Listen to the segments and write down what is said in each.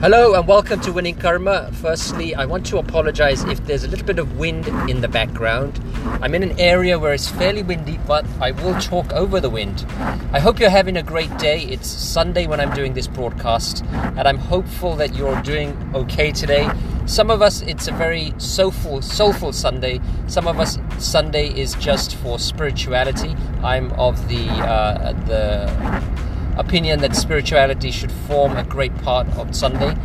Hello and welcome to Winning Karma. Firstly, I want to apologize if there's a little bit of wind in the background. I'm in an area where it's fairly windy, but I will talk over the wind. I hope you're having a great day. It's Sunday when I'm doing this broadcast, and I'm hopeful that you're doing okay today. Some of us, it's a very soulful, soulful Sunday. Some of us, Sunday is just for spirituality. I'm of the uh, the opinion that spirituality should form a great part of Sunday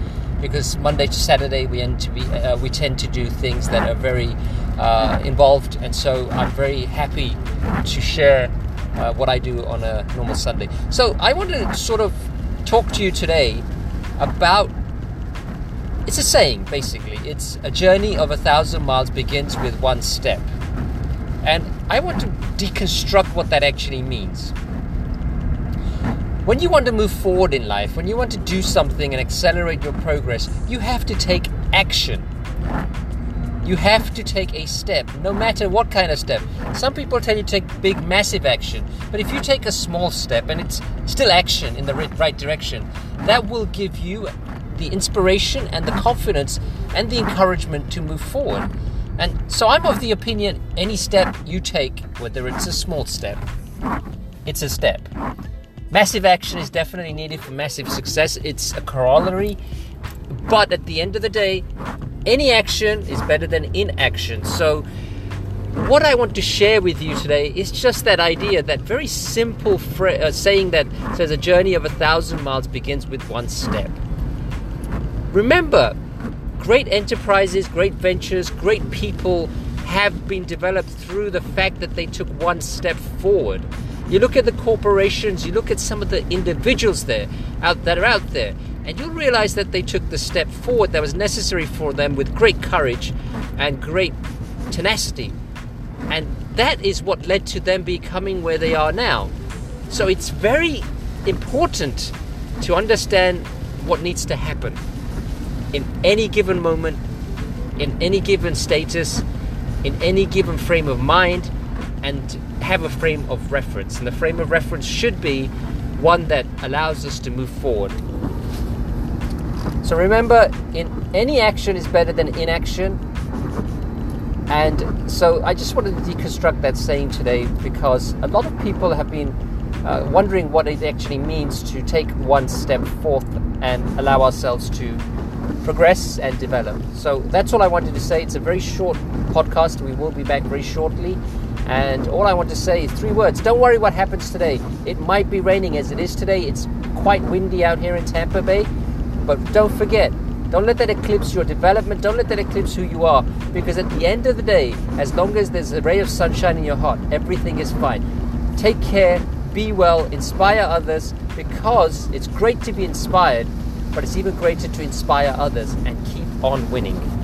because Monday to Saturday we tend to be uh, we tend to do things that are very uh, involved and so I'm very happy to share uh, what I do on a normal Sunday. So I want to sort of talk to you today about it's a saying basically. It's a journey of a thousand miles begins with one step. And I want to deconstruct what that actually means when you want to move forward in life, when you want to do something and accelerate your progress, you have to take action. You have to take a step, no matter what kind of step. Some people tell you to take big, massive action, but if you take a small step and it's still action in the right direction, that will give you the inspiration and the confidence and the encouragement to move forward. And so I'm of the opinion any step you take, whether it's a small step, it's a step. Massive action is definitely needed for massive success. It's a corollary. But at the end of the day, any action is better than inaction. So, what I want to share with you today is just that idea, that very simple fra- uh, saying that says a journey of a thousand miles begins with one step. Remember, great enterprises, great ventures, great people have been developed through the fact that they took one step forward. You look at the corporations, you look at some of the individuals there out that are out there, and you'll realize that they took the step forward that was necessary for them with great courage and great tenacity. And that is what led to them becoming where they are now. So it's very important to understand what needs to happen in any given moment, in any given status, in any given frame of mind, and have a frame of reference. And the frame of reference should be one that allows us to move forward. So remember, in any action is better than inaction. And so I just wanted to deconstruct that saying today because a lot of people have been uh, wondering what it actually means to take one step forth and allow ourselves to progress and develop. So that's all I wanted to say. It's a very short podcast. We will be back very shortly. And all I want to say is three words. Don't worry what happens today. It might be raining as it is today. It's quite windy out here in Tampa Bay. But don't forget, don't let that eclipse your development. Don't let that eclipse who you are. Because at the end of the day, as long as there's a ray of sunshine in your heart, everything is fine. Take care, be well, inspire others because it's great to be inspired, but it's even greater to inspire others and keep on winning.